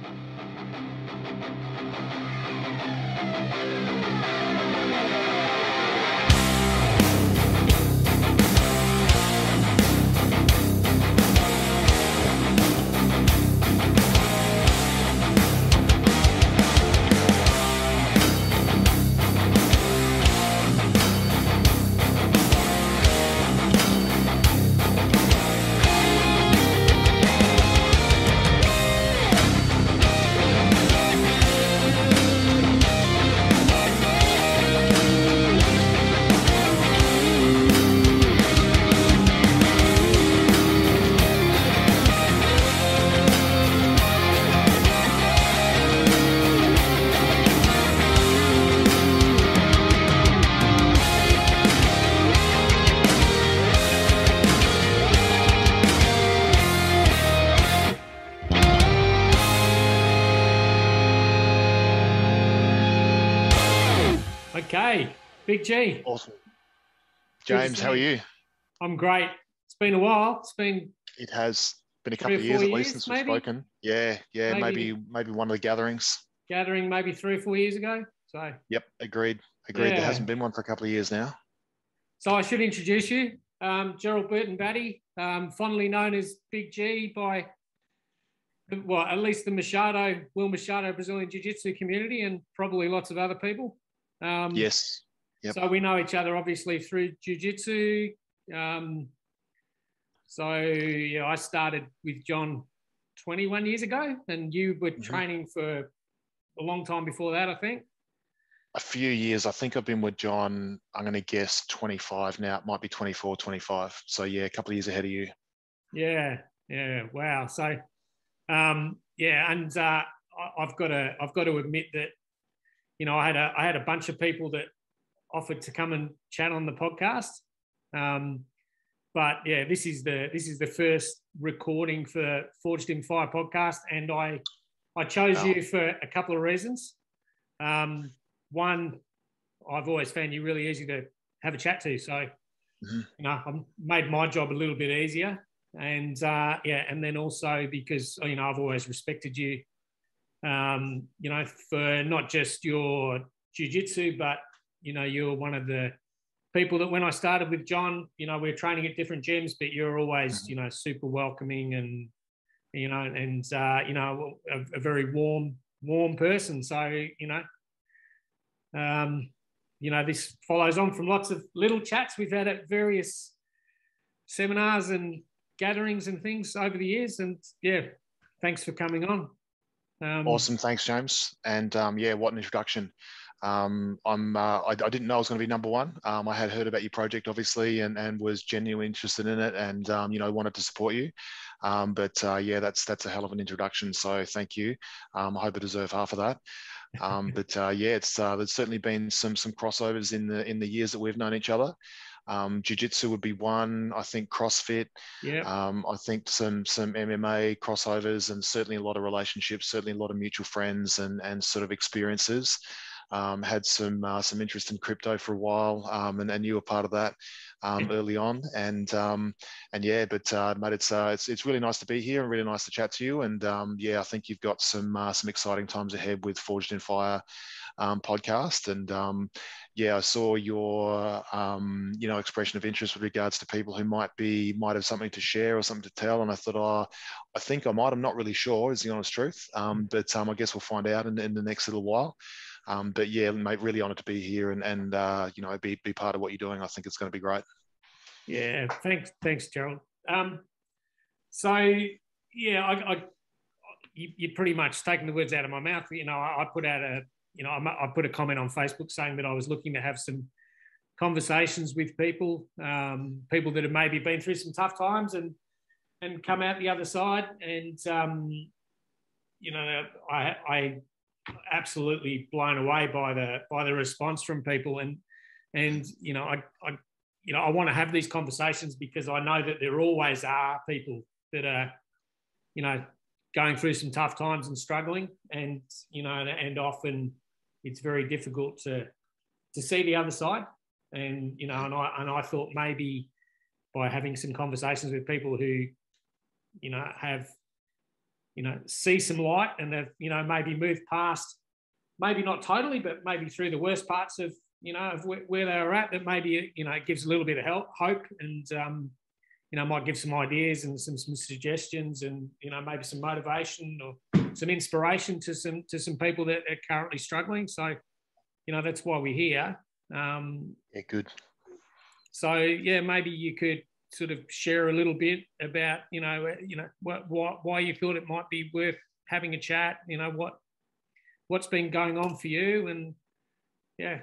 フフフフ。Big G. Awesome. James, how are you? I'm great. It's been a while. It's been. It has been a couple of years, at least since maybe? we've spoken. Yeah, yeah, Maybe. maybe maybe one of the gatherings. gathering maybe three or four years ago. So, Yep, agreed. Agreed. Yeah. There hasn't been one for a couple of years now. so I should introduce you, um, Gerald Burton Batty, um, fondly known as Big G by, well, at least the Machado, Will Machado Brazilian Jiu Jitsu community, and probably lots of other people. Um, Yes. Yep. So we know each other obviously through Jiu Jitsu. Um, so yeah, I started with John 21 years ago, and you were Mhm. training for a long time before that, I think. A few years. I think I've been with John, I'm going to guess 25 now. It might be 24, 25. So, yeah, a couple of years ahead of you. Yeah, yeah, wow. So, um, yeah, and uh, I've got to, I've got to admit that, you know, I had a, I had a bunch of people that offered to come and chat on the podcast, um, but yeah, this is the, this is the first recording for Forged in Fire podcast, and I, I chose you for a couple of reasons. Um, one, I've always found you really easy to have a chat to, so Mhm. you know, I've made my job a little bit easier and uh, yeah, and then also because you know I've always respected you, um, you know, for not just your jujitsu, but you know you're one of the people that when I started with John, you know, we are training at different gyms, but you're always you know super welcoming and you know and uh, you know a, a very warm warm person. So you know, um, you know this follows on from lots of little chats we've had at various seminars and gatherings and things over the years. And yeah, thanks for coming on. Um, Awesome. Thanks, James. And um, yeah, what an introduction. Um, I'm, uh, I, I didn't know I was going to be number one. Um, I had heard about your project, obviously, and, and was genuinely interested in it and, um, you know, wanted to support you. Um, but uh, yeah, that's that's a hell of an introduction. So thank you. Um, I hope I deserve half of that. Um, but uh, yeah, it's uh, there's certainly been some some crossovers in the in the years that we've known each other. Um, Jiu-jitsu would be one. I think CrossFit. yeah, Um, I think some some MMA crossovers and certainly a lot of relationships, certainly a lot of mutual friends and and sort of experiences. Um, had some uh, some interest in crypto for a while, um, and, and you were part of that um, early on. And um, and yeah, but uh, mate, it's uh, it's it's really nice to be here and really nice to chat to you. And um, yeah, I think you've got some uh, some exciting times ahead with Forged in Fire um, podcast. And um, yeah, I saw your um, you know expression of interest with regards to people who might be might have something to share or something to tell. And I thought, oh, I think I might. I'm not really sure, is the honest truth. Um, but um, I guess we'll find out in, in the next little while. Um, but yeah, mate, really honoured to be here and and uh, you know be be part of what you're doing. I think it's going to be great. yeah. Thanks, thanks, Gerald. Um, so yeah, I, I you, you pretty much taken the words out of my mouth. You know, I, I put out a you know I, I put a comment on Facebook saying that I was looking to have some conversations with people, um, people that have maybe been through some tough times and and come out the other side. And um, you know, I I absolutely blown away by the by the response from people. And and you know I, I you know I want to have these conversations because I know that there always are people that are you know going through some tough times and struggling. And you know and often it's very difficult to to see the other side. And you know and I and I thought maybe by having some conversations with people who you know have you know, see some light and they've, you know, maybe moved past, maybe not totally, but maybe through the worst parts of, you know, of where, where they were at, that maybe, you know, it gives a little bit of help, hope and, um, you know, might give some ideas and some, some suggestions and, you know, maybe some motivation or some inspiration to some, to some people that are currently struggling. So, you know, that's why we're here. Um, yeah, good. So yeah, maybe you could sort of share a little bit about you know you know what, what why you thought it might be worth having a chat. You know what what's been going on for you, and yeah.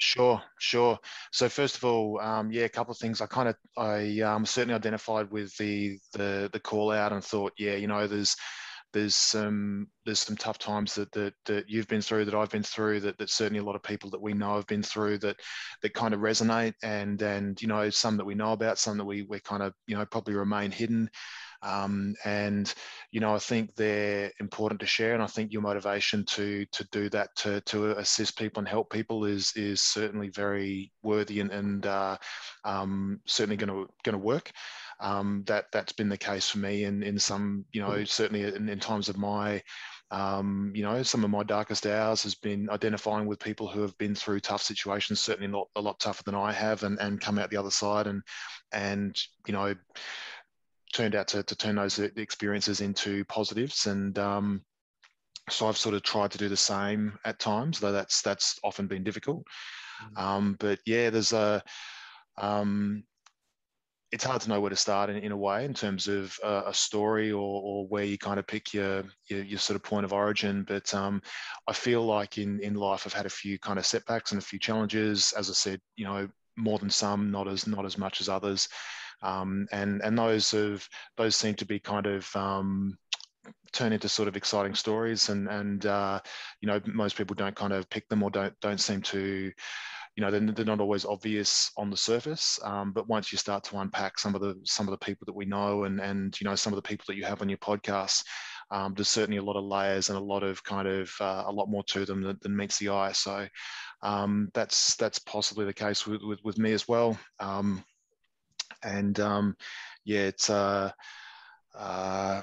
Sure, sure. So first of all, um, yeah, a couple of things. I kind of, I um, certainly identified with the the the call out and thought, yeah, you know, there's there's some there's some tough times that, that that you've been through that I've been through that, that certainly a lot of people that we know have been through that that kind of resonate. And and you know some that we know about some that we we kind of you know probably remain hidden. Um, and you know I think they're important to share. And I think your motivation to to do that to to assist people and help people is is certainly very worthy and, and uh, um, certainly going to going to work um, that that's been the case for me in in some you know certainly in, in times of my um, you know some of my darkest hours has been identifying with people who have been through tough situations certainly not a lot tougher than I have and and come out the other side and and you know turned out to, to turn those experiences into positives. And um, so I've sort of tried to do the same at times though that's that's often been difficult. Mm-hmm. um, but yeah there's a um, it's hard to know where to start in, in a way in terms of uh, a story or, or where you kind of pick your, your, your sort of point of origin. But um, I feel like in in life I've had a few kind of setbacks and a few challenges. As I said, you know, more than some, not as not as much as others. Um, and and those have those seem to be kind of um, turn into sort of exciting stories and and uh, you know most people don't kind of pick them or don't don't seem to you know they're, they're not always obvious on the surface um, but once you start to unpack some of the some of the people that we know and and you know some of the people that you have on your podcast um, there's certainly a lot of layers and a lot of kind of uh, a lot more to them than, than meets the eye. So um, that's that's possibly the case with, with, with me as well. Um, and um, yeah it's uh, uh,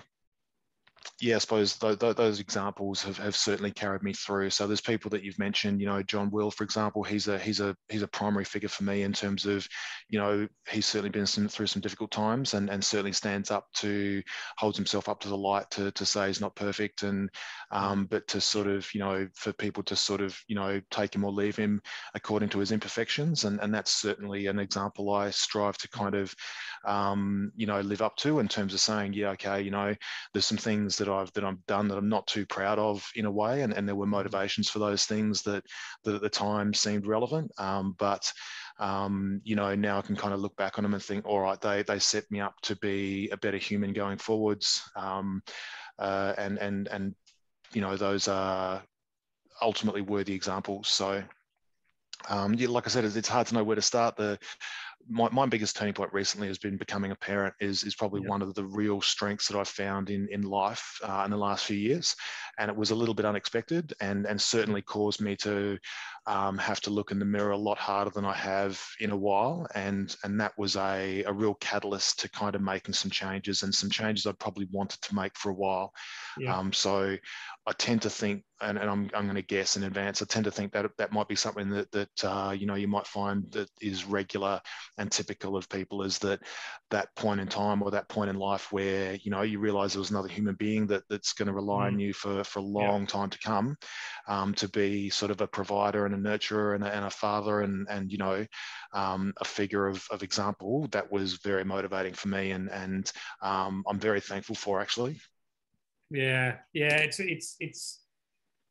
yeah, I suppose th- th- those examples have, have certainly carried me through. So there's people that you've mentioned, you know, John Will, for example, he's a he's a he's a primary figure for me in terms of, you know, he's certainly been some, through some difficult times and, and certainly stands up to holds himself up to the light to, to say he's not perfect and um, but to sort of you know for people to sort of you know take him or leave him according to his imperfections and and that's certainly an example I strive to kind of um, you know live up to in terms of saying yeah okay you know there's some things that I've that I've done that I'm not too proud of in a way, and, and there were motivations for those things that that at the time seemed relevant, um, but um, you know now I can kind of look back on them and think, all right, they they set me up to be a better human going forwards, um, uh, and and and you know those are ultimately worthy examples. So. Um, yeah, like I said, it's hard to know where to start. The my, my biggest turning point recently has been becoming a parent is, is probably yeah. one of the real strengths that I've found in, in life uh, in the last few years. And it was a little bit unexpected and, and certainly caused me to um, have to look in the mirror a lot harder than I have in a while. And, and that was a, a real catalyst to kind of making some changes and some changes I probably wanted to make for a while. Yeah. Um, so I tend to think, and, and I'm, I'm going to guess in advance, I tend to think that that might be something that, that uh, you know, you might find that is regular and typical of people is that that point in time or that point in life where, you know, you realize there was another human being that, that's going to rely mm. on you for, for a long yeah. time to come um, to be sort of a provider and a nurturer and a, and a father and, and, you know, um, a figure of, of example that was very motivating for me. And, and um, I'm very thankful for actually. Yeah, yeah, it's it's it's.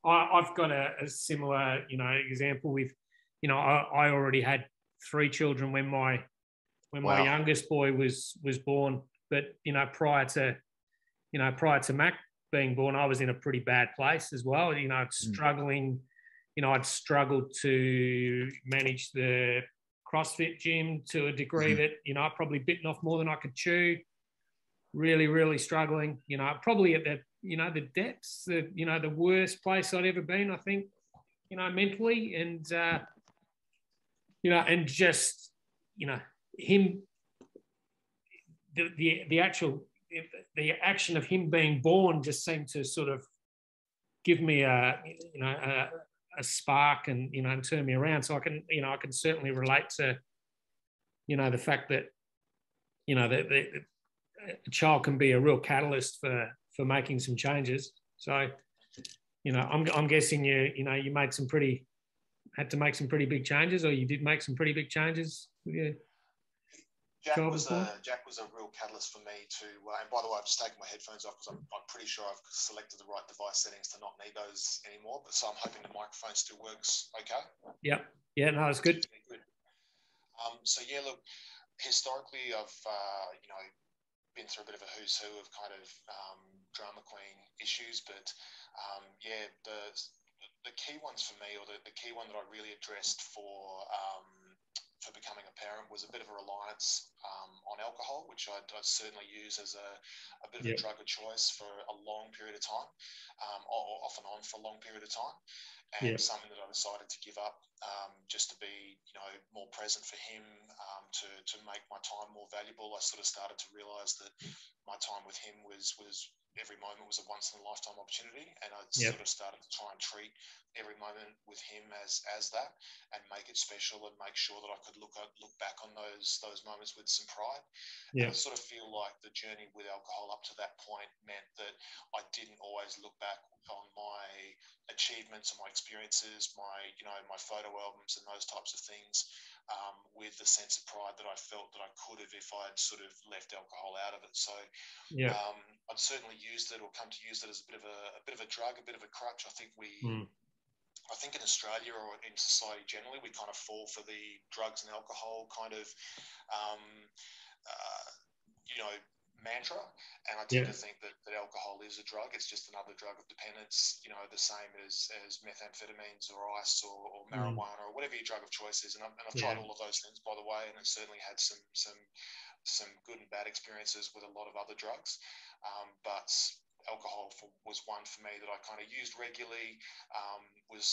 I, have got a, a, similar, you know, example with, you know, I, I already had three children when my when wow. my youngest boy was was born. But you know, prior to, you know, prior to Mac being born, I was in a pretty bad place as well. You know, hmm. struggling. Mm. You know, I'd struggled to manage the CrossFit gym to a degree mm. that you know I probably bitten off more than I could chew really, really struggling. You know, probably at the you know the depths, the you know the worst place I'd ever been. I think, you know, mentally and uh, you know, and just you know him, the the the actual the action of him being born just seemed to sort of give me a you know a, a spark and you know and turn me around. So I can you know I can certainly relate to you know the fact that you know that, that a child can be a real catalyst for for making some changes. So you know I'm I'm guessing you you know you made some pretty had to make some pretty big changes, or you did make some pretty big changes with your Jack was a Jack was a real catalyst for me to. Uh, and by the way, I've just taken my headphones off because I'm, I'm pretty sure I've selected the right device settings to not need those anymore. But so I'm hoping the microphone still works okay. Yeah, yeah, no, it's good. good. Um, so yeah, look, historically, I've uh, you know been through a bit of a who's who of kind of um, drama queen issues, but um, yeah, the the key ones for me, or the, the key one that I really addressed for um, for becoming a parent was a bit of a reliance um, on alcohol, which I, I certainly use as a, a bit of yep. a drug of choice for a long period of time, um, or, off and on for a long period of time, and yep. something that I decided to give up um, just to be, you know, more present for him, um, to to make my time more valuable. I sort of started to realise that my time with him was was every moment was a once in a lifetime opportunity, and I yep. sort of started to try and treat every moment with him as as that, and make it special, and make sure that I could look at, look back on those those moments with some pride. Yeah. I sort of feel like the journey with alcohol up to that point meant that I didn't always look back on my achievements and my experiences, my you know my photo albums and those types of things um, with the sense of pride that I felt that I could have if I'd sort of left alcohol out of it. So yeah. um, I'd certainly used it or come to use it as a bit of a, a bit of a drug, a bit of a crutch. I think we. Mm. I think in Australia or in society generally, we kind of fall for the drugs and alcohol kind of, um, uh, you know, mantra. And I tend yeah. to think that, that alcohol is a drug. It's just another drug of dependence, you know, the same as, as methamphetamines or ice or, or mm. marijuana mm. or whatever your drug of choice is. And, i have yeah. tried all of those things, by the way, and it certainly had some, some, some good and bad experiences with a lot of other drugs. Um, but alcohol for, was one for me that I kind of used regularly, um, was,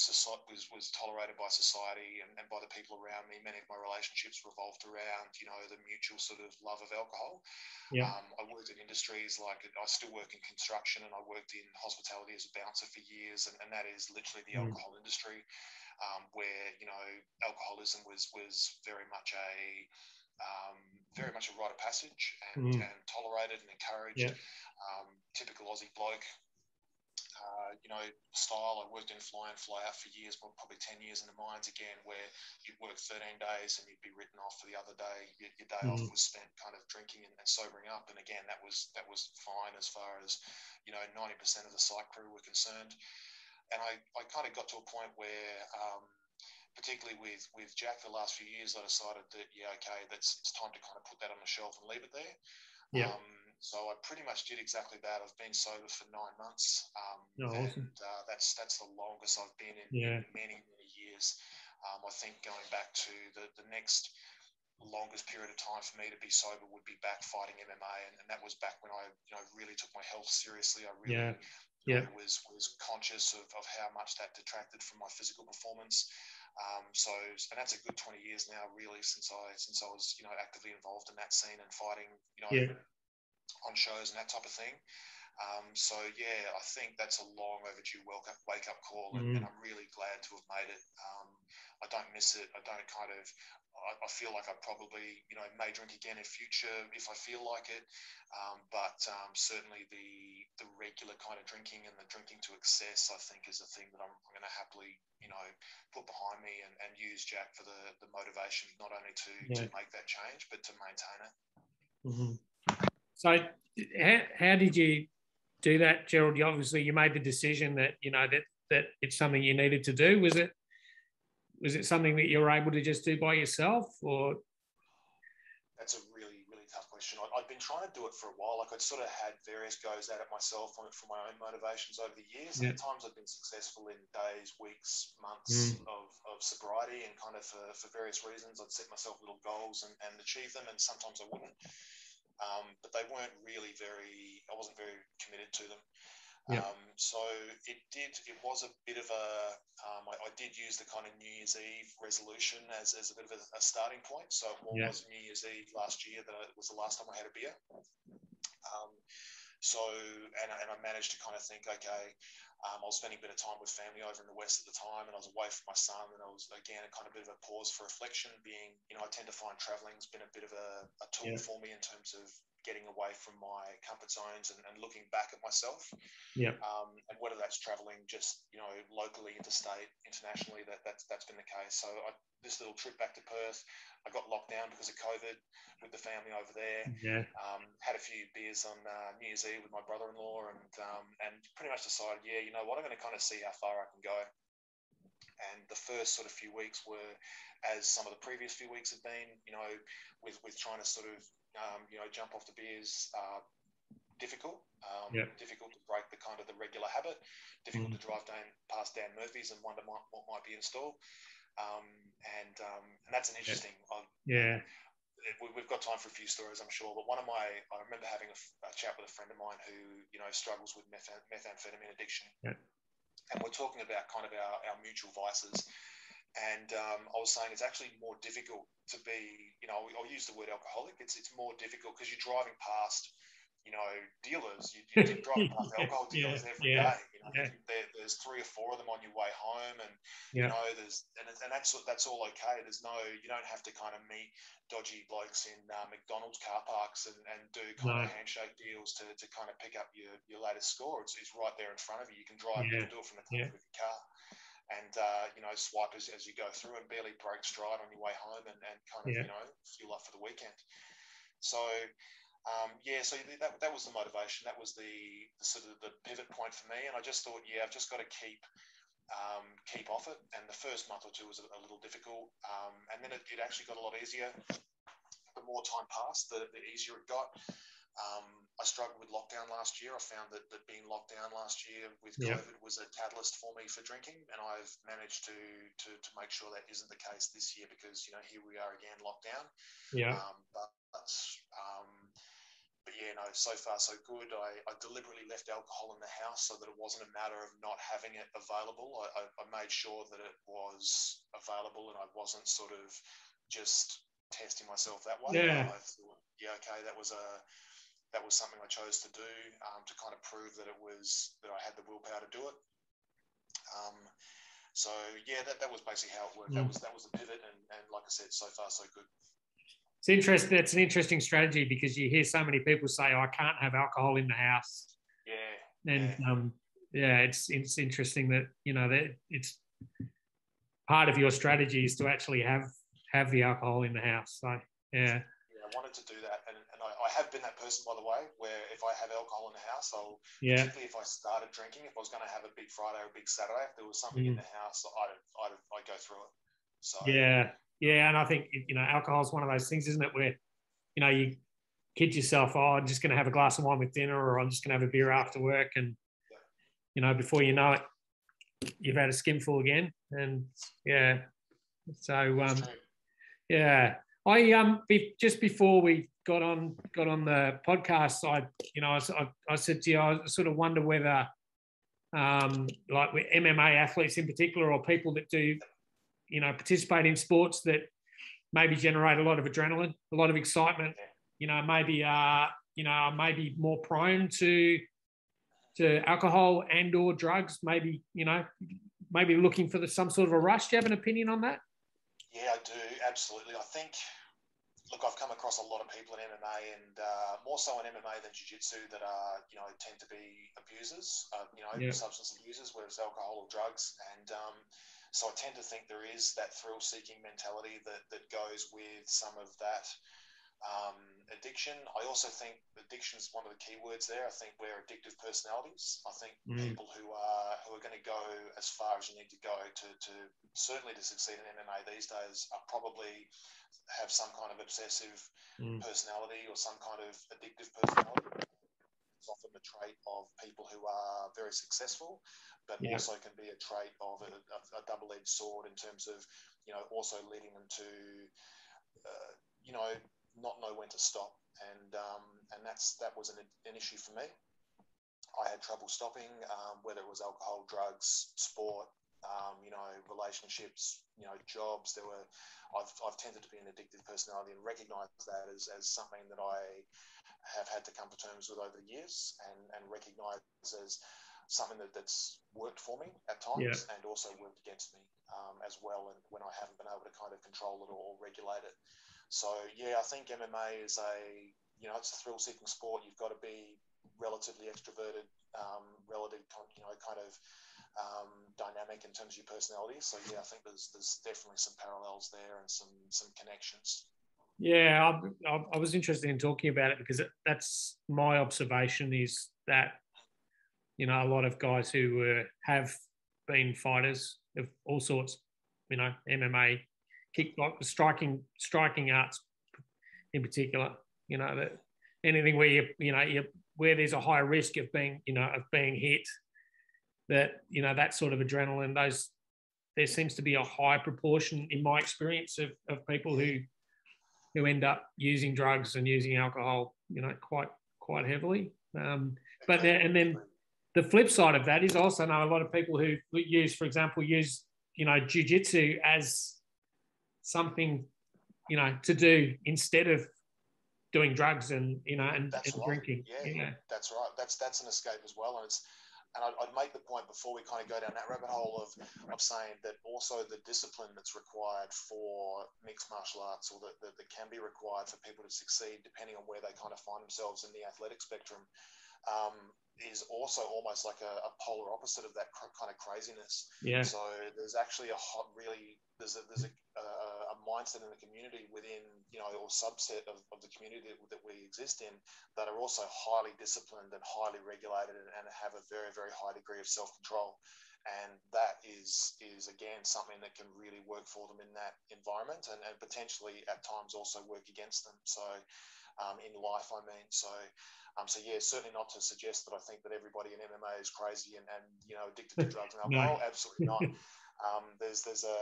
was was tolerated by society and, and, by the people around me. Many of my relationships revolved around, you know, the mutual sort of love of alcohol. Yeah. Um, I worked in industries like I still work in construction and I worked in hospitality as a bouncer for years, and, and that is literally the mm. alcohol industry, um, where you know alcoholism was was very much a um, very much a rite of passage and, mm. and tolerated and encouraged. Yeah. Um, typical Aussie bloke, uh, you know, style. I worked in fly in, fly out for years, probably 10 years in the mines again, where you'd work 13 days and you'd be written off for the other day. Your, your day mm. off was spent kind of drinking and, and, sobering up. And again, that was that was fine as far as, you know, 90% of the site crew were concerned. And I, I kind of got to a point where, um, particularly with with Jack the last few years, I decided that yeah, okay, that's it's time to kind of put that on the shelf and leave it there. Yeah. Um, so I pretty much did exactly that. I've been sober for nine months, um, oh, awesome. uh, that's that's the longest I've been in, yeah. many many years. Um, I think going back to the the next longest period of time for me to be sober would be back fighting MMA, and, and that was back when I you know really took my health seriously. I really yeah. Yeah. was was conscious of, of how much that detracted from my physical performance. Um, so, and that's a good 20 years now, really, since I since I was, you know, actively involved in that scene and fighting, you know, yeah. on shows and that type of thing. Um, so, yeah, I think that's a long overdue wake up, wake up call, and, mm. and I'm really glad to have made it. Um, I don't miss it. I don't kind of. I, I, feel like I probably, you know, may drink again in future if I feel like it. Um, but um, certainly the the regular kind of drinking and the drinking to excess, I think, is a thing that I'm, I'm going to happily, you know, put behind me and, and use Jack for the, the motivation, not only to, yeah. to make that change, but to maintain it. Mm-hmm. So, how, how did you do that, Gerald? You obviously you made the decision that you know that that it's something you needed to do. Was it was it something that you were able to just do by yourself, or? That's a really really tough question. I, have been trying to do it for a while. Like I'd sort of had various goes at it myself for my own motivations over the years. Yeah. At times I've been successful in days, weeks, months mm. of, of sobriety, and kind of for, for various reasons, I'd set myself little goals and, and achieve them, and sometimes I wouldn't. Um, but they weren't really very. I wasn't very committed to them. Yeah. Um, so it did. It was a bit of a. Um, I, I, did use the kind of New Year's Eve resolution as, as a bit of a, a starting point. So it yeah. was New Year's Eve last year that it was the last time I had a beer. Um, so, and, and I managed to kind of think, okay, um, I was spending a bit of time with family over in the west at the time, and I was away from my son. And I was again a kind of bit of a pause for reflection. Being, you know, I tend to find traveling's been a bit of a, a tool yeah. for me in terms of getting away from my comfort zones and, and looking back at myself. Yeah. Um, and whether that's traveling just you know locally, interstate, internationally, that that's that's been the case. So I, this little trip back to Perth, I got locked down because of COVID with the family over there. Yeah. Um, had a few beers on uh, New Year's Eve with my brother-in-law, and um, and pretty much decided, yeah, you know what, I'm going to kind of see how far I can go. And the first sort of few weeks were, as some of the previous few weeks have been, you know, with with trying to sort of um, you know, jump off the beers uh, difficult. Um, yeah. Difficult to break the kind of the regular habit. Difficult mm. to drive down past Dan Murphy's and wonder what, what might be in store. Um, and um, and that's an interesting. Yeah. We've got time for a few stories, I'm sure. But one of my, I remember having a, a chat with a friend of mine who, you know, struggles with methamphetamine addiction. Yeah. And we're talking about kind of our, our mutual vices and um, I was saying it's actually more difficult to be, you know, I'll use the word alcoholic. It's it's more difficult because you're driving past, you know, dealers. You, are driving past alcohol dealers yeah, every yeah, day. You know, yeah. there, there's three or four of them on your way home, and you know, there's and, and that's that's all okay. There's no, you don't have to kind of meet dodgy blokes in uh, McDonald's car parks and, and do kind no. of handshake deals to, to kind of pick up your, your latest score. It's, it's right there in front of you. You can drive, you can do it from the comfort of your car and uh, you know swipe as, as you go through and barely break stride on your way home and, and kind of yeah. you know fuel up for the weekend. So um, yeah, so that, that was the motivation. That was the, the, sort of the pivot point for me, and I just thought, yeah, I've just got to keep um, keep off it. And the first month or two was a, a little difficult, um, and then it, it, actually got a lot easier. The more time passed, the, the easier it got. I struggled with lockdown last year. I found that, that being locked down last year with COVID was a catalyst for me for drinking, and I've managed to, to to make sure that isn't the case this year because you know here we are again locked down. Yeah. Um, but um, but yeah, no, so far so good. I, I deliberately left alcohol in the house so that it wasn't a matter of not having it available. I, I, I made sure that it was available and I wasn't sort of just testing myself that way. Yeah. I thought, yeah, okay, that was a that was something I chose to do um, to kind of prove that it was that I had the willpower to do it. Um, so yeah, that, that was basically how it worked. Mm. That was that was the pivot, and, and like I said, so far so good. It's interesting. It's an interesting strategy because you hear so many people say, oh, "I can't have alcohol in the house." Yeah. And yeah. Um, yeah, it's it's interesting that you know that it's part of your strategy is to actually have have the alcohol in the house. So yeah. Yeah, I wanted to do that, have been that person, by the way, where if I have alcohol in the house, I'll yeah. particularly if I started drinking, if I was going to have a big Friday or a big Saturday, if there was something mm. in the house, I'd, I'd, I'd go through it. So yeah, yeah, and I think you know, alcohol is one of those things, isn't it, where you know you kid yourself, oh, I'm just going to have a glass of wine with dinner, or I'm just going to have a beer after work, and yeah. you know, before you know it, you've had a skinful again, and yeah, so um, yeah. I um be, just before we got on got on the podcast, I you know I, I, I said to you, I sort of wonder whether um, like with MMA athletes in particular, or people that do you know participate in sports that maybe generate a lot of adrenaline, a lot of excitement, you know, maybe uh you know maybe more prone to to alcohol and or drugs, maybe you know maybe looking for the, some sort of a rush. Do you have an opinion on that? Yeah, I do absolutely. I think look, I've come across a lot of people in MMA and uh, more so in MMA than jiu-jitsu that are, you know, tend to be abusers, uh, you know, yeah. substance abusers, whether it's alcohol or drugs. And um, so I tend to think there is that thrill-seeking mentality that, that goes with some of that um, addiction. I also think addiction is one of the key words there. I think we're addictive personalities. I think mm. people who are who are going to go as far as you need to go to, to certainly to succeed in MMA these days are probably have some kind of obsessive mm. personality or some kind of addictive personality. It's often the trait of people who are very successful, but yeah. also can be a trait of a, a, a double-edged sword in terms of, you know, also leading them to, uh, you know, not know when to stop, and um, and that's that was an, an issue for me. I had trouble stopping, um, whether it was alcohol, drugs, sport, um, you know, relationships, you know, jobs. There were, I've, I've tended to be an addictive personality and recognize that as, as something that I have had to come to terms with over the years and, and recognize as something that, that's worked for me at times yeah. and also worked against me um, as well. And when I haven't been able to kind of control it or regulate it. So yeah, I think MMA is a, you know, it's a thrill seeking sport. You've got to be relatively extroverted, um, relative, you know, kind of um, dynamic in terms of your personality. So yeah, I think there's there's definitely some parallels there and some some connections. Yeah, I, I, was interested in talking about it because that's my observation is that you know, a lot of guys who uh, have been fighters of all sorts, you know, MMA, kickbox, striking, striking arts in particular. You know, that anything where you, you know, you where there's a high risk of being, you know, of being hit, that you know that sort of adrenaline. Those there seems to be a high proportion, in my experience, of, of people who who end up using drugs and using alcohol, you know, quite quite heavily. Um, but and then the flip side of that is also know a lot of people who use, for example, use you know jujitsu as something you know to do instead of doing drugs and you know and, and right. drinking. Yeah, yeah, that's right. That's that's an escape as well, and it's and I'd, I'd, make the point before we kind of go down that rabbit hole of, of saying that also the discipline that's required for mixed martial arts or that, that, that can be required for people to succeed depending on where they kind of find themselves in the athletic spectrum um, is also almost like a, a, polar opposite of that cr- kind of craziness. Yeah. So there's actually a hot, really there's a there's a, a, a mindset in the community within you know or subset of, of the community that, that, we exist in that are also highly disciplined and highly regulated and, and have a very very high degree of self control. And that is is again something that can really work for them in that environment and, and potentially at times also work against them. So um, in life, I mean, so um, so yeah, certainly not to suggest that I think that everybody in MMA is crazy and, and you know addicted to drugs and alcohol. no. Absolutely not. Um, there's there's a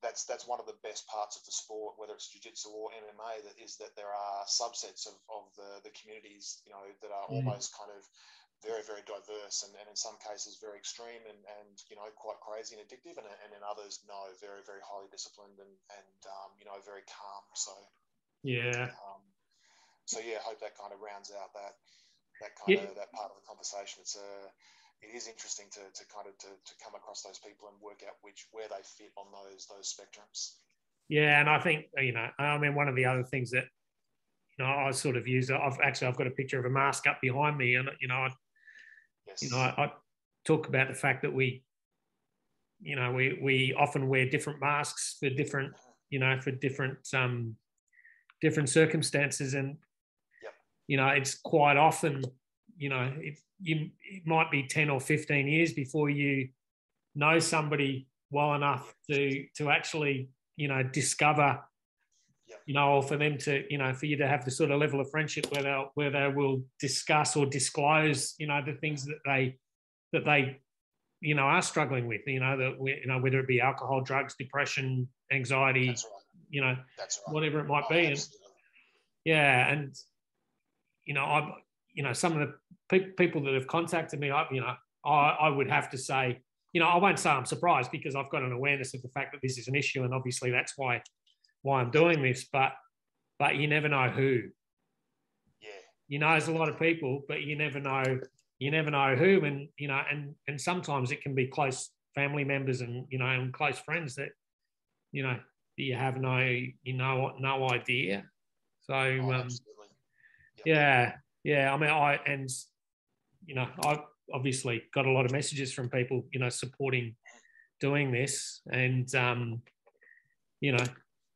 that's that's one of the best parts of the sport, whether it's jiu-jitsu or MMA, that is that there are subsets of, of the, the communities, you know, that are mm. almost kind of very, very diverse and, and in some cases very extreme and, and you know, quite crazy and addictive and, and in others, no, very, very highly disciplined and, and um, you know, very calm. So yeah. Um, so yeah, I hope that kind of rounds out that that kind yeah. of that part of the conversation. It's a uh, it is interesting to, to kind of to, to come across those people and work out which where they fit on those those spectrums. Yeah, and I think you know, I mean, one of the other things that you know I sort of use. I've actually I've got a picture of a mask up behind me, and you know, I, yes. you know, I, I talk about the fact that we, you know, we we often wear different masks for different, you know, for different um different circumstances, and you know, it's quite often, you know, it, you, it might be 10 or 15 years before you know somebody well enough to to actually, you know, discover, you know, or for them to, you know, for you to have the sort of level of friendship where they where they will discuss or disclose, you know, the things that they that they you know are struggling with you know that you know whether it be alcohol drugs depression anxiety right. you know right. whatever it might oh, be and, yeah and you know, I, you know, some of the pe- people that have contacted me, I, you know, I, I would have to say, you know, I won't say I'm surprised because I've got an awareness of the fact that this is an issue, and obviously that's why why I'm doing this. But but you never know who. Yeah. You know, there's a lot of people, but you never know. You never know who, and you know, and and sometimes it can be close family members and you know, and close friends that you know you have no you know no idea. So oh, um, yeah, yeah. I mean, I and you know, I obviously got a lot of messages from people, you know, supporting doing this, and um, you know,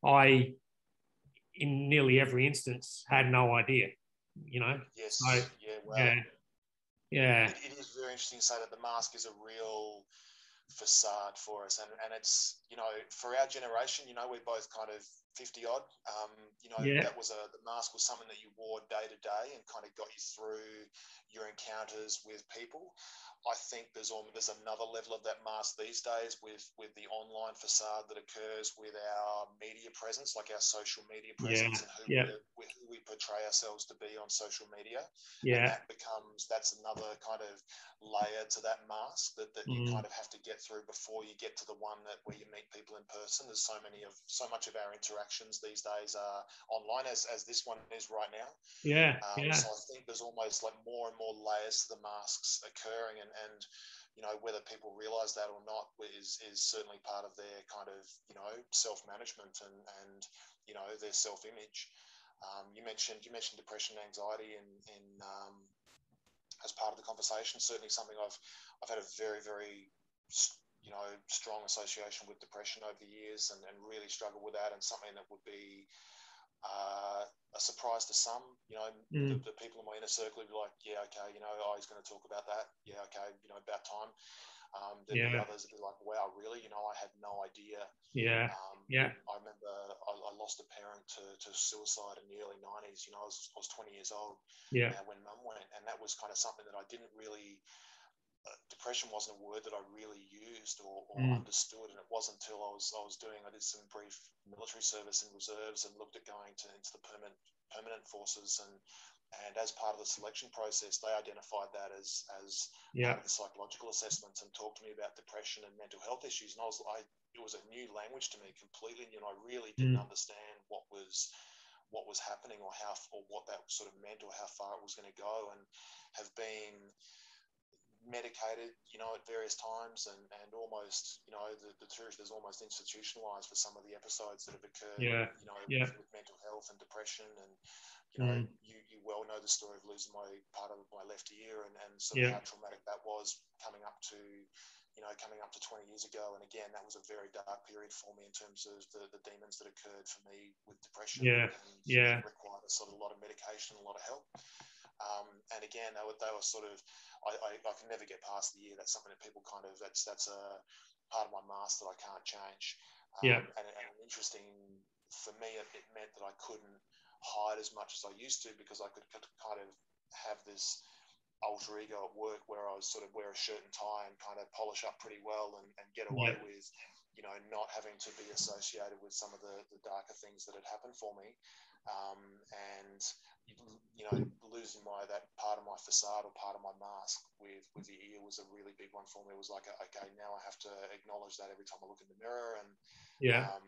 I in nearly every instance had no idea. You know. Yes. So, yeah. Well, yeah. Yeah. It, it is very interesting to say that the mask is a real facade for us and, and it's you know for our generation you know we're both kind of 50 odd. Um, you know, yeah. that was a the mask was something that you wore day to day and kind of got you through your encounters with people. I think there's almost, there's another level of that mask these days with with the online facade that occurs with our media presence, like our social media presence, yeah. and who, yeah. we, who we portray ourselves to be on social media. Yeah, and that becomes that's another kind of layer to that mask that, that you mm. kind of have to get through before you get to the one that where you meet people in person. There's so many of so much of our interactions these days are online, as as this one is right now. Yeah, um, yeah. So I think there's almost like more and more layers to the masks occurring, and and you know whether people realize that or not is is certainly part of their kind of you know self management and and you know their self image. Um, you mentioned you mentioned depression, and anxiety, in in um, as part of the conversation. Certainly something I've I've had a very very you know strong association with depression over the years, and, and really struggle with that, and something that would be uh, a surprise to some. You know, mm. the, the, people in my inner circle would be like, "Yeah, okay, you know, oh, he's going to talk about that. Yeah, okay, you know, about time." Um, then yeah. the others would be like, "Wow, really? You know, I had no idea." Yeah. Um, yeah. I remember I, I, lost a parent to, to suicide in the early '90s. You know, I was, I was 20 years old. Yeah. Uh, when Mum went, and that was kind of something that I didn't really depression wasn't a word that I really used or, or mm. understood, and it wasn't until I was I was doing I did some brief military service in reserves and looked at going to into the permanent permanent forces and and as part of the selection process, they identified that as as yeah. the psychological assessments and talked to me about depression and mental health issues. And I was I it was a new language to me completely. You know, I really didn't mm. understand what was what was happening or how or what that sort of meant or how far it was going to go, and have been medicated, you know, at various times, and, and almost, you know, the, the truth is almost institutionalized for some of the episodes that have occurred, yeah. you know, yeah. with, with, mental health and depression. And, you know, mm. you, you well know the story of losing my part of my left ear and, and sort yeah. of how traumatic that was coming up to, you know, coming up to 20 years ago. And again, that was a very dark period for me in terms of the, the demons that occurred for me with depression. Yeah. And yeah. required a sort of a lot of medication, a lot of help. Um, and again, they were, they were sort of, I, I, I, can never get past the year. That's something that people kind of, that's, that's a part of my mask that I can't change. Um, yeah. And, and interesting for me, it, it, meant that I couldn't hide as much as I used to because I could, could kind of have this alter ego at work where I was sort of wear a shirt and tie and kind of polish up pretty well and, and get away yeah. with, you know, not having to be associated with some of the, the darker things that had happened for me. Um, and you know, losing my that part of my facade or part of my mask with with the ear was a really big one for me. It was like, okay, now I have to acknowledge that every time I look in the mirror, and yeah, um,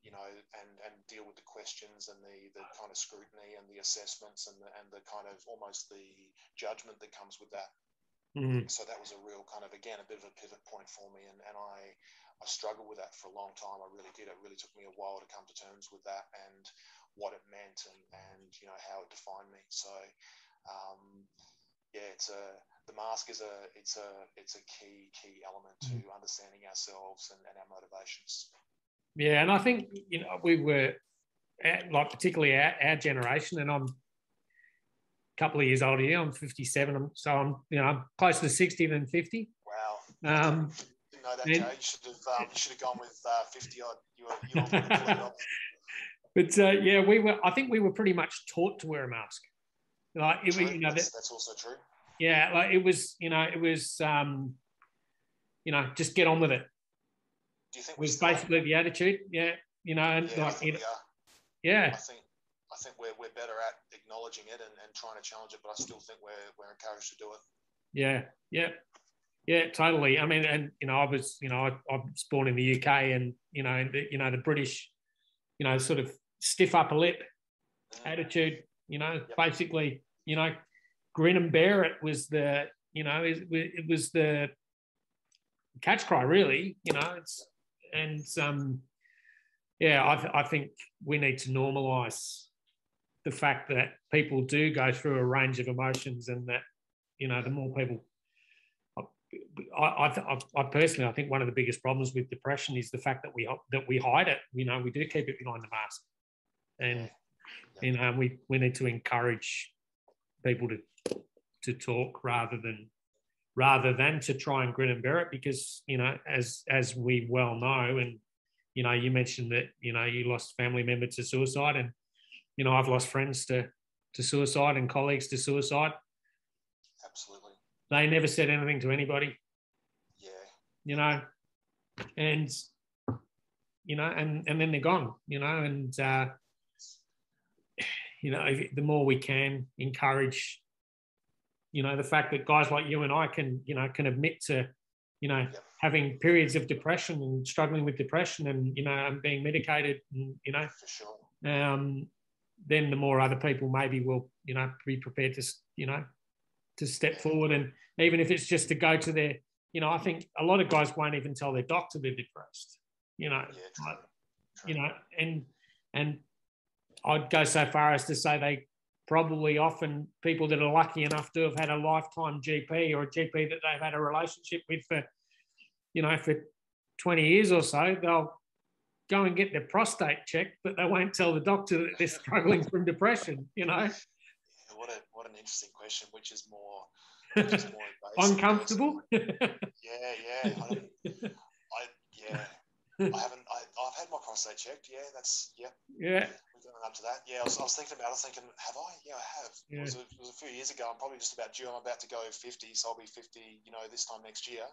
you know, and and deal with the questions and the the kind of scrutiny and the assessments and the and the kind of almost the judgment that comes with that. Mm-hmm. So that was a real kind of again a bit of a pivot point for me, and and I I struggled with that for a long time. I really did. It really took me a while to come to terms with that, and what it meant and, and you know how it defined me. So um, yeah, it's a the mask is a it's a it's a key key element to mm. understanding ourselves and, and our motivations. Yeah, and I think you know we were at, like particularly our, our generation, and I'm couple of years older. Yeah, I'm 57, so I'm you know I'm closer to 60 than 50. Wow. Um, didn't know that, and, Joe. You should have um, you should have gone with uh, 50 odd. You were, you were but uh, yeah, we were. I think we were pretty much taught to wear a mask. Like it, you know, that's, that, that's also true. Yeah, like it was. You know, it was. Um, you know, just get on with it. Do you think was basically the attitude? Yeah, you know, and yeah, like, you know, yeah. I think I think we're, we're better at acknowledging it and, and trying to challenge it, but I still think we're we're encouraged to do it. Yeah, yeah, yeah, totally. I mean, and you know, I was, you know, I, I was born in the UK, and you know, the, you know, the British, you know, sort of stiff upper lip attitude. You know, yep. basically, you know, grin and bear it was the, you know, it, it was the catch cry, really. You know, it's and um, yeah, I, th- I think we need to normalise the fact that people do go through a range of emotions, and that you know, the more people I, I, I, personally, I think one of the biggest problems with depression is the fact that we that we hide it. You know, we do keep it behind the mask and you know we we need to encourage people to to talk rather than rather than to try and grin and bear it because you know as as we well know and you know, you mentioned that you know you lost family member to suicide, and you know I've lost friends to to suicide and colleagues to suicide. Absolutely. They never said anything to anybody. Yeah. You know, and you know, and and then they're gone. You know, and uh, you know, the more we can encourage, you know, the fact that guys like you and I can, you know, can admit to, you know, yep. having periods of depression and struggling with depression and you know, and being medicated, and, you know, for sure. Um, then the more other people maybe will, you know, be prepared to, you know, to step forward. And even if it's just to go to their, you know, I think a lot of guys won't even tell their doctor they're depressed, you know, yeah, true. Like, true. you know, and, and I'd go so far as to say they probably often people that are lucky enough to have had a lifetime GP or a GP that they've had a relationship with for, you know, for 20 years or so, they'll go and get their prostate checked, but they won't tell the doctor that they're struggling from depression, you know? Yeah, what, a, what an interesting question, which is more, which is more uncomfortable. yeah, yeah. I, I, yeah. I haven't. I, have had my prostate checked. Yeah, that's yeah. Yeah. Up to that. Yeah, I was, I was thinking about. it. I was thinking, have I? Yeah, I have. Yeah. It, was a, it was a few years ago. I'm probably just about due. I'm about to go 50, so I'll be 50. You know, this time next year.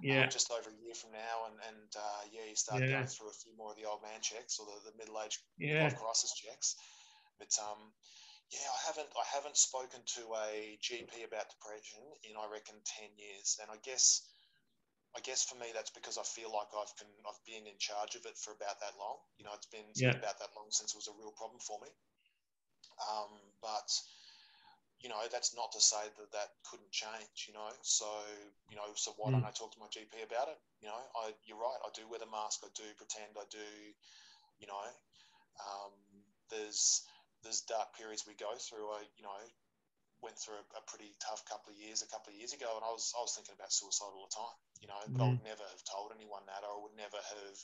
Yeah. Um, just over a year from now, and and uh, yeah, you start yeah. going through a few more of the old man checks or the, the middle age yeah. crisis checks. But um, yeah, I haven't I haven't spoken to a GP about depression in I reckon ten years, and I guess I guess for me that's because I feel like I've been I've been in charge of it for about that long. You know, it's been yeah. about that long since it was a real problem for me. Um, but you know, that's not to say that that couldn't change. You know, so you know, so why mm. don't I talk to my GP about it? You know, I you're right. I do wear the mask. I do pretend. I do. You know, um, there's there's dark periods we go through. I you know went through a, a, pretty tough couple of years a couple of years ago, and I was I was thinking about suicide all the time. You know, but mm. I would never have told anyone that, or I would never have.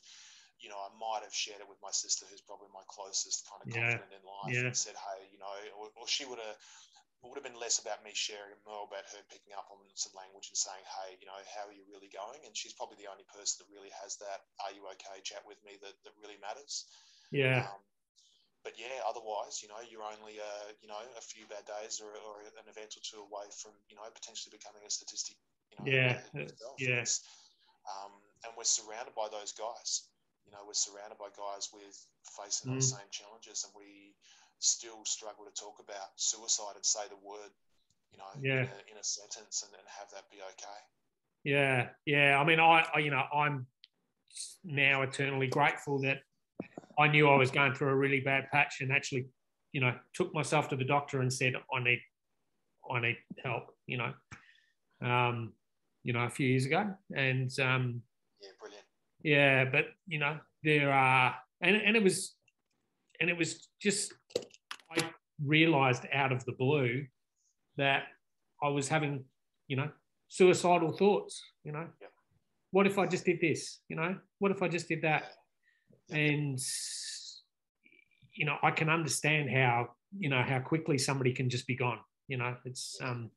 You know, I might have shared it with my sister, who's probably my closest kind of yeah. confidant in life, yeah. and said, "Hey, you know," or, or she would have it would have been less about me sharing more about her picking up on some language and saying, "Hey, you know, how are you really going?" And she's probably the only person that really has that "Are you okay?" chat with me that that really matters. Yeah. Um, but yeah, otherwise, you know, you're only, uh, you know, a few bad days or, or an event or two away from, you know, potentially becoming a statistic. You know, yeah, Yes. Um, and we're surrounded by those guys. You know, we're surrounded by guys with facing mm. those same challenges, and we still struggle to talk about suicide and say the word, you know, yeah. in, a, in a sentence, and, and have that be okay. Yeah, yeah. I mean, I, I, you know, I'm now eternally grateful that I knew I was going through a really bad patch and actually, you know, took myself to the doctor and said, I need, I need help, you know, um, you know, a few years ago. And, um, yeah, brilliant. Yeah. But, you know, there are, and, and it was, and it was just, I realized out of the blue that I was having, you know, suicidal thoughts, you know, yep. what if I just did this, you know, what if I just did that? and you know i can understand how you know how quickly somebody can just be gone you know it's um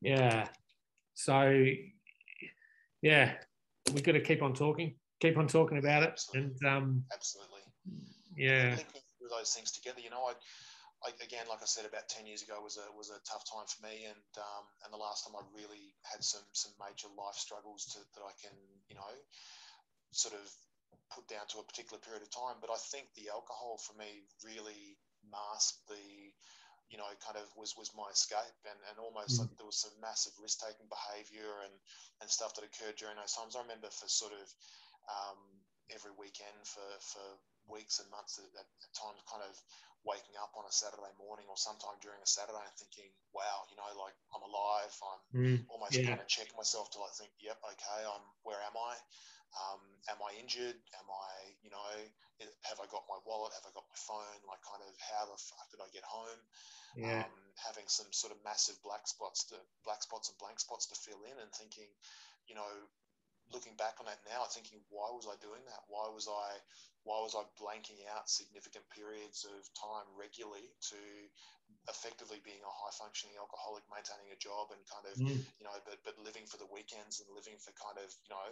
yeah so yeah we've got to keep on talking keep on talking about it absolutely. and um absolutely yeah linking those things together you know I, I, again, like I said, about ten years ago was a was a tough time for me, and um, and the last time I really had some some major life struggles to, that I can you know sort of put down to a particular period of time. But I think the alcohol for me really masked the, you know, kind of was was my escape, and and almost mm. like there was some massive risk taking behaviour and and stuff that occurred during those times. I remember for sort of um, every weekend for for weeks and months at, at times, kind of waking a Saturday morning or sometime during a Saturday and thinking, wow, you know, like I'm alive. I'm mm, almost yeah. kind of check myself till I think, yep, okay, I'm where am I? Um, am I injured? Am I, you know, have I got my wallet? Have I got my phone? Like, kind of, how the fuck did I get home? Yeah. Um, having some sort of massive black spots to black spots and blank spots to fill in, and thinking, you know, looking back on that now, thinking, why was I doing that? Why was I, why was I blanking out significant periods of time regularly to effectively being a high functioning alcoholic, maintaining a job and kind of, Mm. you know, but, but living for the weekends and living for kind of, you know,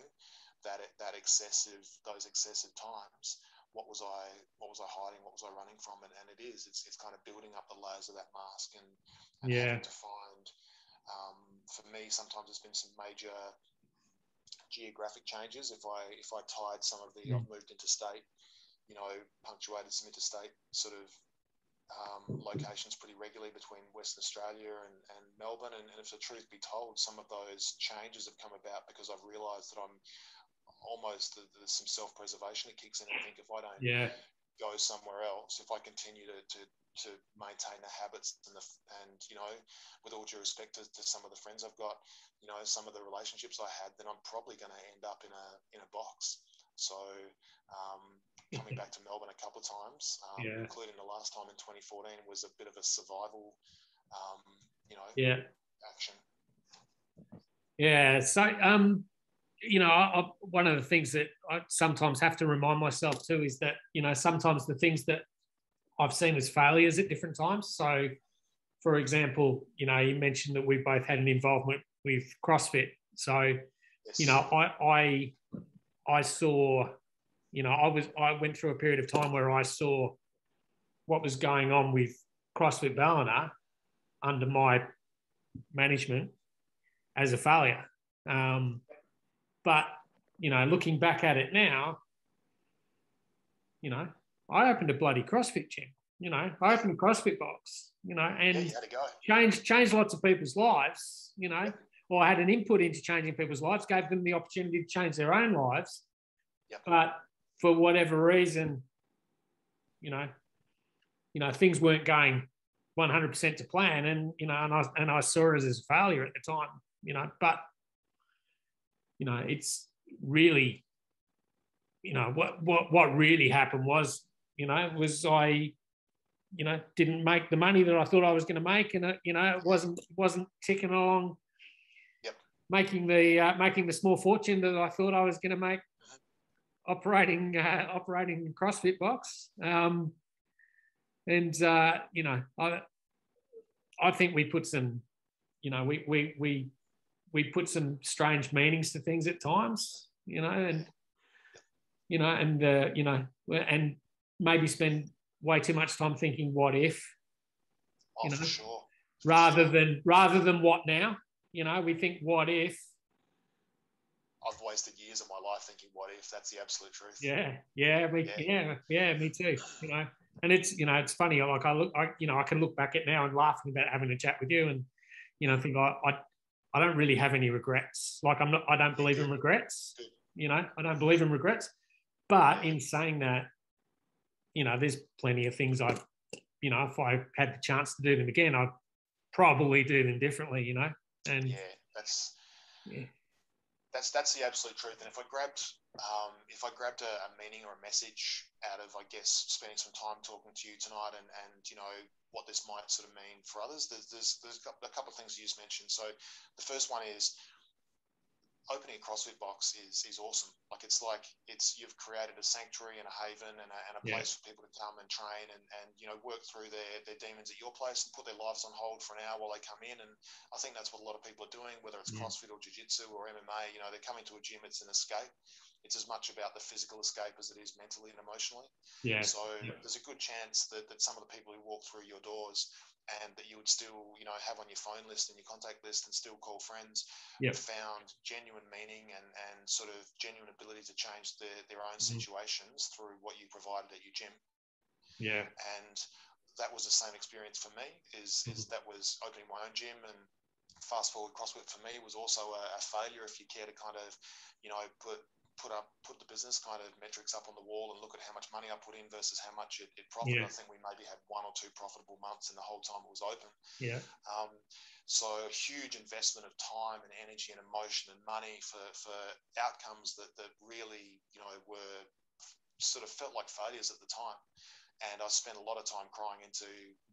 that, that excessive, those excessive times. What was I, what was I hiding? What was I running from? And, and it is, it's, it's kind of building up the layers of that mask and, and Yeah. to find, um, for me, sometimes it's been some major geographic changes. If I, if I tied some of the, Mm. I've moved interstate, you know, punctuated some interstate sort of um, locations pretty regularly between Western Australia and, and Melbourne. And, and if the truth be told, some of those changes have come about because I've realised that I'm almost there's some self-preservation that kicks in. I think if I don't Yeah. Go somewhere else, if I continue to, to, to maintain the habits and the and you know, with all due respect to, to some of the friends I've got, you know, some of the relationships I had, then I'm probably going to end up in a in a box. So um, coming back to Melbourne a couple of times, um, Yeah. including the last time in 2014, was a bit of a survival, um, you know, Yeah. action. Yeah. So, um, you know, I, I, one of the things that I sometimes have to remind myself too is that, you know, sometimes the things that I've seen as failures at different times. So, for example, you know, you mentioned that we both had an involvement with CrossFit. So, Yes. you know, I, I, I saw, you know, I was, I went through a period of time where I saw what was going on with CrossFit Ballina under my management as a failure. Um, but, you know, looking back at it now, you know, I opened a bloody CrossFit gym, you know, I opened a CrossFit box, you know, yeah, and go. changed changed lots of people's lives, you know, or had an input into changing people's lives, gave them the opportunity to change their own lives. Yep. But for whatever reason, you know, you know, things weren't going 100% to plan, and you know, and I and I saw it as a failure at the time, you know, but you know, it's really, you know, what what what really happened was, you know, was I you know didn't make the money that I thought I was going to make, and it, you know it wasn't wasn't ticking along, Yep. making the uh, making the small fortune that I thought I was going to make operating uh, operating CrossFit box. Um, and uh, you know, I I think we put some, you know, we we we we put some strange meanings to things at times, you know, and you know, and uh, you know, and maybe spend way too much time thinking what if Oh, you know, for sure. rather than rather than what now. You know, we think what if. I've wasted years of my life thinking, "What if?" That's the absolute truth. Yeah, yeah, we, Yeah. yeah, yeah, me too. You know, and it's you know it's funny. Like I look, I you know I can look back at now and laughing about having a chat with you, and you know think I I, I don't really have any regrets. Like I'm not. I don't believe in regrets. You know, I don't believe in regrets. But in saying that, you know, there's plenty of things I, you know, if I had the chance to do them again, I'd probably do them differently. You know, and Yeah, that's Yeah. that's that's the absolute truth. And if I grabbed um, if I grabbed a, a meaning or a message out of, I guess, spending some time talking to you tonight, and and you know what this might sort of mean for others, there's there's, there's a couple of things you just mentioned. So the first one is opening a CrossFit box is is awesome. Like it's like it's you've created a sanctuary and a haven and a, and a Yeah. place for people to come and train and, and you know work through their, their demons at your place and put their lives on hold for an hour while they come in. And I think that's what a lot of people are doing, whether it's Yeah. CrossFit or Jiu Jitsu or MMA. You know, they're coming to a gym. It's an escape. It's as much about the physical escape as it is mentally and emotionally. yeah, So Yeah. there's a good chance that, that some of the people who walk through your doors and that you would still, you know, have on your phone list and your contact list and still call friends, Yep. found genuine meaning and, and sort of genuine ability to change their, their own Mhm. situations through what you provided at your gym. yeah, And that was the same experience for me. Is is that was opening my own gym and fast forward CrossFit for me was also a, a failure. If you care to kind of, you know, put put up put the business kind of metrics up on the wall and look at how much money I put in versus how much it, it profited. Yeah. I think we maybe had one or two profitable months in the whole time it was open. yeah, Um, so a huge investment of time and energy and emotion and money for, for outcomes that, that really, you know, were sort of felt like failures at the time. And I spent a lot of time crying into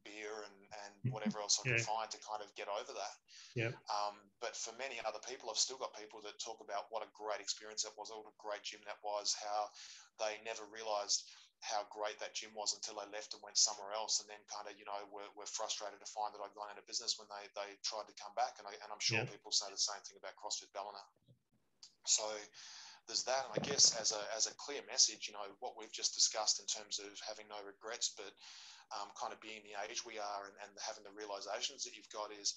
beer and, and whatever else I could Yeah. find to kind of get over that. Yeah. Um, but for many other people, I've still got people that talk about what a great experience that was, what a great gym that was, how they never realized how great that gym was until they left and went somewhere else, and then kind of you know were, were frustrated to find that I'd gone out of business when they they tried to come back, and I, and I'm sure yeah. people say the same thing about CrossFit Ballina. So there's that, and I guess as a as a clear message, you know what we've just discussed in terms of having no regrets, but um, kind of being the age we are and, and having the realizations that you've got is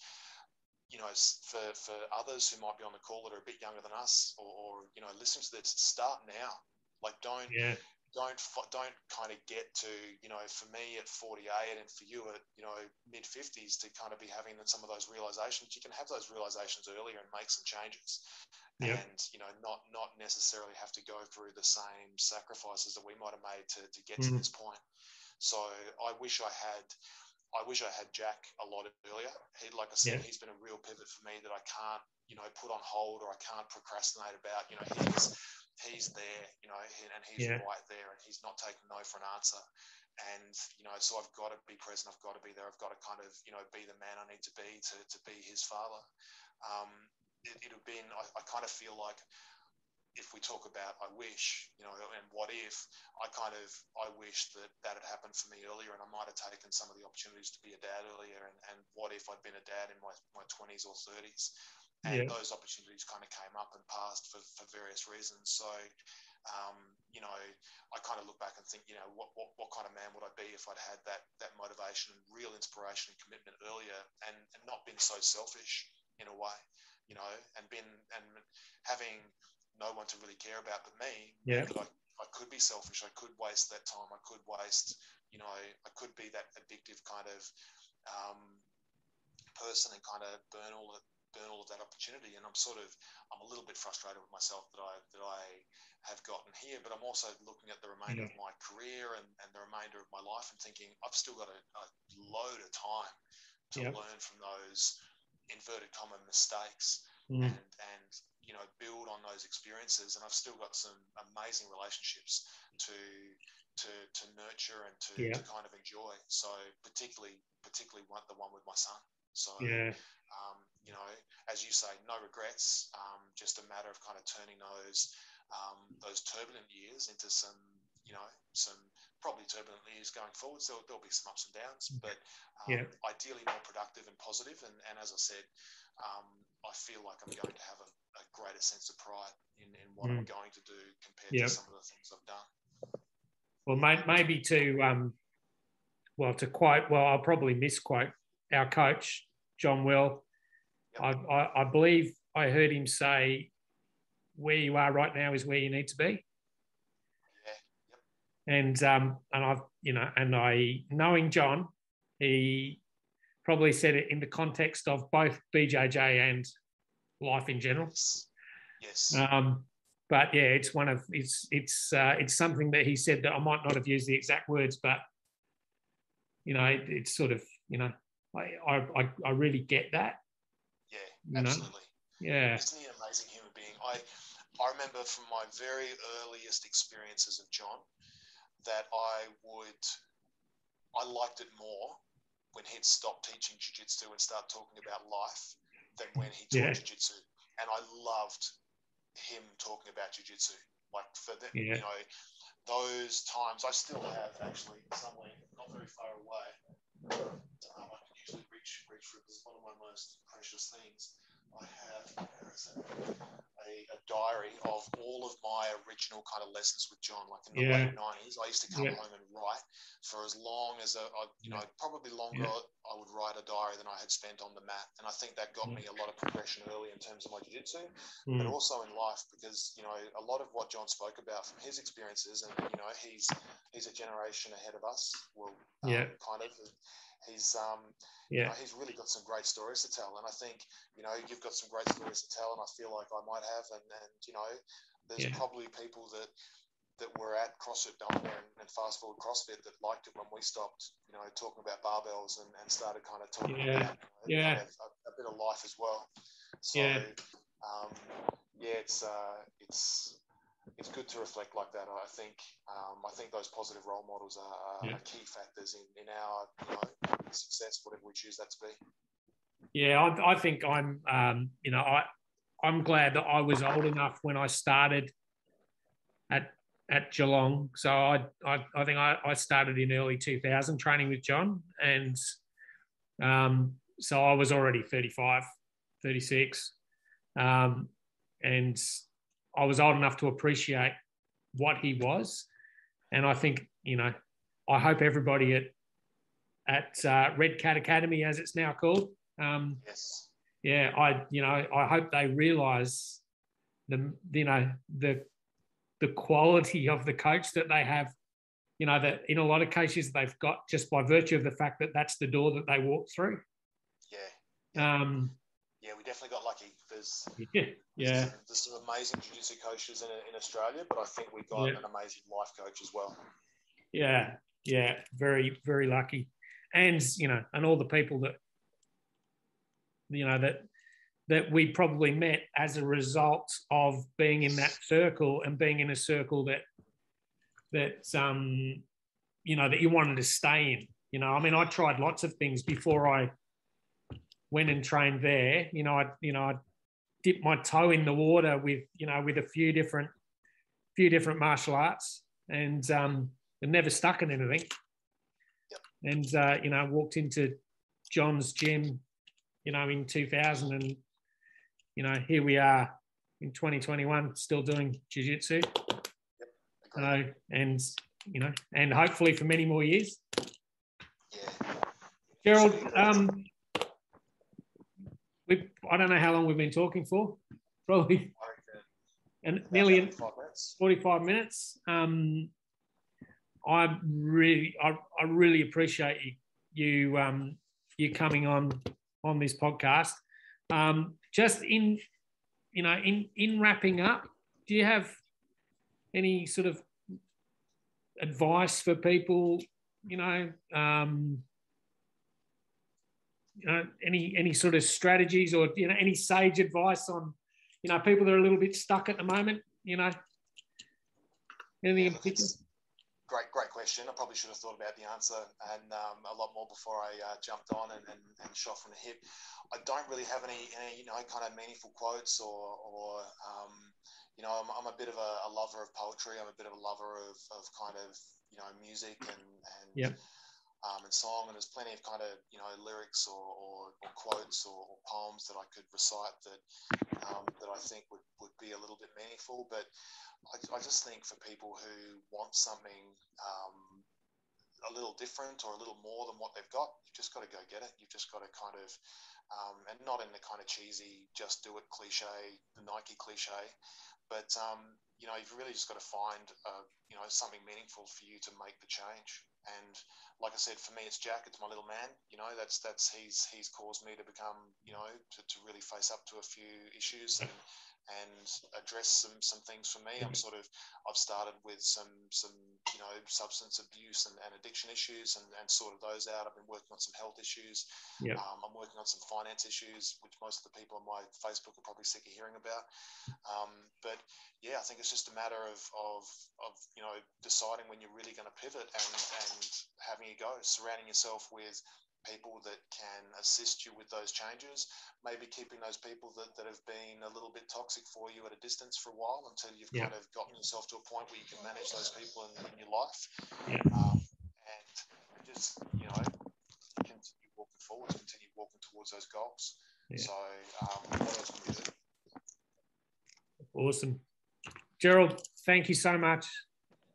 you know, for, for others who might be on the call that are a bit younger than us or, or you know, listening to this, start now. Like, don't, yeah. Don't, don't kind of get to, you know, for me at 48 and for you at, you know, mid 50s to kind of be having some of those realizations. You can have those realizations earlier and make some changes. Yep. and you know not not necessarily have to go through the same sacrifices that we might have made to, to get mm. to this point so i wish i had I wish I had Jack a lot earlier. He, like I said, yeah. he's been a real pivot for me that I can't, you know, put on hold or I can't procrastinate about. You know, he's he's there, you know, and he's yeah. right there, and he's not taking no for an answer. And you know, so I've got to be present. I've got to be there. I've got to kind of, you know, be the man I need to be to to be his father. Um, it, would have been. I, I kind of feel like if we talk about I wish, you know, and what if, I kind of I wish that that had happened for me earlier, and I might have taken some of the opportunities to be a dad earlier. And, and what if I'd been a dad in my my twenties or thirties, and yeah. those opportunities kind of came up and passed for, for various reasons. So, um, you know, I kind of look back and think, you know, what, what what kind of man would I be if I'd had that that motivation and real inspiration and commitment earlier, and and not been so selfish in a way, you know, and been and having no one to really care about but me. Yeah. I, I could be selfish. I could waste that time. I could waste, you know, I could be that addictive kind of um, person and kind of burn all of burn all of that opportunity. And I'm sort of, I'm a little bit frustrated with myself that I that I have gotten here. But I'm also looking at the remainder yeah. of my career and, and the remainder of my life and thinking I've still got a, a load of time to learn from those inverted comma mistakes mm. and and you know build on those experiences and I've still got some amazing relationships to to to nurture and to, yeah. to kind of enjoy so particularly particularly one, the one with my son so yeah um, you know as you say no regrets um, just a matter of kind of turning those um, those turbulent years into some you know some probably turbulent years going forward so there'll be some ups and downs but um, yeah. ideally more productive and positive and, and as I said um, I feel like I'm going to have a, a greater sense of pride in, in what mm. I'm going to do compared yep. to some of the things I've done. Well, may, maybe to um, well to quote, well, I'll probably misquote our coach John Will. I, I, I believe I heard him say, "Where you are right now is where you need to be." and um, and I've you know, and I knowing John, he probably said it in the context of both BJJ and life in general. Yes. Um, but yeah, it's one of it's it's uh, it's something that he said that I might not have used the exact words, but you know, it, it's sort of you know, I I I really get that. Yeah, absolutely. Know? Yeah. Isn't he an amazing human being? I I remember from my very earliest experiences of John that I would I liked it more when he'd stop teaching jiu-jitsu and start talking about life than when he taught yeah. jiu-jitsu. And I loved him talking about jiu-jitsu. Like for the, yeah. you know, those times I still have actually somewhere not very far away. Um, I can usually reach reach for it because it's one of my most precious things. I have? A, a, diary of all of my original kind of lessons with John. Like in the yeah. late nineties, I used to come yeah. home and write for as long as a, I, you know, probably longer. Yeah. I would write a diary than I had spent on the mat, and I think that got me a lot of progression early in terms of my jiu-jitsu, mm. but also in life because you know a lot of what John spoke about from his experiences, and you know he's he's a generation ahead of us. Well, um, yeah, kind of he's um, yeah. You know, he's really got some great stories to tell, and I think you know you've got some great stories to tell, and I feel like I might have, and and you know, there's yeah. probably people that that were at CrossFit Ballina and, and, fast forward CrossFit that liked it when we stopped, you know, talking about barbells and, and started kind of talking yeah. about you know, yeah. a, a, bit of life as well. So yeah, um, yeah it's uh, it's it's good to reflect like that. I think um, I think those positive role models are, are yeah. key factors in, in our you know, success, whatever we choose that to be. Yeah, I, I think I'm um, you know I I'm glad that I was old enough when I started at at Geelong. So I, I, I think I, I, started in early 2000 training with John. And um, so I was already 35, 36. Um, and I was old enough to appreciate what he was. And I think, you know, I hope everybody at at uh, Red Cat Academy, as it's now called. Um, yes. Yeah, I you know I hope they realise the you know the the quality of the coach that they have. You know that in a lot of cases they've got just by virtue of the fact that that's the door that they walk through. Yeah. Um, yeah, we definitely got lucky. There's yeah, there's some amazing jiu-jitsu coaches in, in Australia, but I think we got yeah. an amazing life coach as well. Yeah, yeah, very very lucky, and you know, and all the people that you know that that we probably met as a result of being in that circle and being in a circle that that um you know that you wanted to stay in you know i mean i tried lots of things before i went and trained there you know i you know i dipped my toe in the water with you know with a few different few different martial arts and um it never stuck in anything and uh, you know walked into john's gym you know in 2000 and you know, here we are in 2021 still doing jiu-jitsu. Yep, and you know, and hopefully for many more years. Yeah. Gerald, um, we I don't know how long we've been talking for. Probably and nearly 45 minutes. 45 minutes. Um, I really, I, I really appreciate you, you, um, you coming on on this podcast. Um, just in, you know, in in wrapping up, do you have any sort of advice for people? You know, um, you know, any any sort of strategies or you know any sage advice on, you know, people that are a little bit stuck at the moment. You know, anything in particular? great, great question. I probably should have thought about the answer and um, a lot more before I uh, jumped on and, and, and, shot from the hip. I don't really have any, any you know, kind of meaningful quotes or, or um, you know, I'm, I'm, a bit of a, a, lover of poetry. I'm a bit of a lover of, of kind of, you know, music and, and yeah um, and song, and there's plenty of kind of you know lyrics or, or, or quotes or, or, poems that I could recite that um, that I think would, would be a little bit meaningful. But I, I just think for people who want something um, a little different or a little more than what they've got, you've just got to go get it. You've just got to kind of um, and not in the kind of cheesy just do it cliche, the Nike cliche, but um, you know you've really just got to find uh, you know something meaningful for you to make the change. And like I said, for me, it's Jack. It's my little man. You know, that's that's he's he's caused me to become, you know, to, to really face up to a few issues and and address some some things for me. I'm sort of I've started with some some you know substance abuse and, and addiction issues and, and sorted those out. I've been working on some health issues. Yeah. Um, I'm working on some finance issues, which most of the people on my Facebook are probably sick of hearing about. Um, but yeah, I think it's just a matter of of, of you know deciding when you're really going to pivot and and having a go, surrounding yourself with people that can assist you with those changes, maybe keeping those people that, that have been a little bit toxic for you at a distance for a while until you've yeah. kind of gotten yourself to a point where you can manage those people in, in your life. Yeah. Um, and just, you know, continue walking forward, continue walking towards those goals. Yeah. So, um, what else can we do? Awesome. Gerald, thank you so much.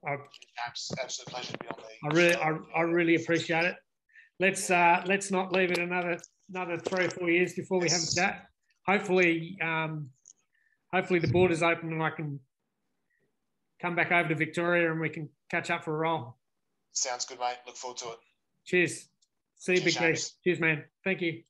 I, absolute pleasure to be on the I really, I, I really appreciate it let's uh, let's not leave it another another three or four years before we have a chat. Hopefully, um, hopefully the borders open and I can come back over to Victoria and we can catch up for a roll. Sounds good, mate. Look forward to it. Cheers. See you, Cheers, Big Cheers, man. Thank you.